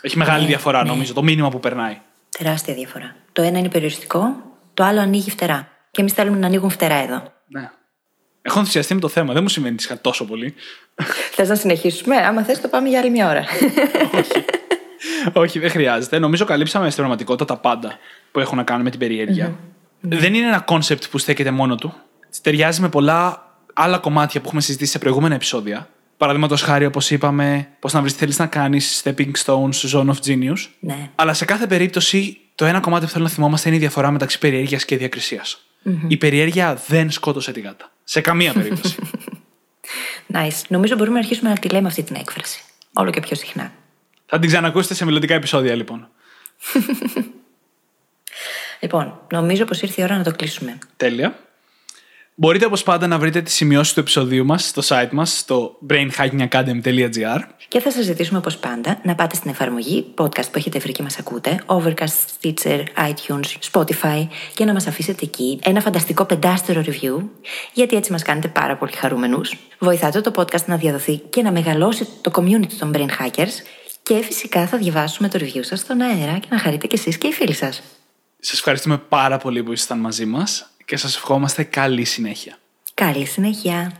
Έχει μεγάλη Ναι, διαφορά, ναι. νομίζω, το μήνυμα που περνάει. Τεράστια διαφορά. Το ένα είναι περιοριστικό, το άλλο ανοίγει φτερά. Και εμείς θέλουμε να ανοίγουν φτερά εδώ. Ναι. Έχω ενθουσιαστεί με το θέμα. Δεν μου συμβαίνει σχεδόν τόσο πολύ. (laughs) Θες να συνεχίσουμε, άμα θες, το πάμε για άλλη μια ώρα. Όχι, (laughs) δεν χρειάζεται. Νομίζω καλύψαμε στην πραγματικότητα τα πάντα που έχουν να κάνουν με την περιέργεια. Δεν είναι ένα concept που στέκεται μόνο του. Ταιριάζει με πολλά άλλα κομμάτια που έχουμε συζητήσει σε προηγούμενα επεισόδια. Παραδείγματος χάρη, όπως είπαμε, πώς να βρεις τι θέλεις να κάνεις, Stepping Stones, Zone of Genius. ναι. Αλλά σε κάθε περίπτωση, το ένα κομμάτι που θέλω να θυμόμαστε είναι η διαφορά μεταξύ περιέργειας και αδιακρισίας. Η περιέργεια δεν σκότωσε τη γάτα. Σε καμία περίπτωση. (laughs) Nice. Νομίζω μπορούμε να αρχίσουμε να τη λέμε αυτή την έκφραση. Όλο και πιο συχνά. Θα την ξανακούσετε σε μελλοντικά επεισόδια, λοιπόν. (laughs) Λοιπόν, νομίζω πως ήρθε η ώρα να το κλείσουμε. Τέλεια. Μπορείτε όπως πάντα να βρείτε τις σημειώσεις του επεισοδίου μας στο site μας στο brainhackingacademy.gr Και θα σας ζητήσουμε όπως πάντα να πάτε στην εφαρμογή podcast που έχετε βρει και μας ακούτε, Overcast, Stitcher, iTunes, Spotify και να μας αφήσετε εκεί ένα φανταστικό πεντάστερο review, γιατί έτσι μας κάνετε πάρα πολύ χαρούμενους. Βοηθάτε το podcast να διαδοθεί και να μεγαλώσει το community των Brain Hackers. Και φυσικά θα διαβάσουμε το review σας στον αέρα και να χαρείτε κι εσείς και οι φίλοι σας. Σας ευχαριστούμε πάρα πολύ που ήσασταν μαζί μας και σας ευχόμαστε καλή συνέχεια. Καλή συνέχεια!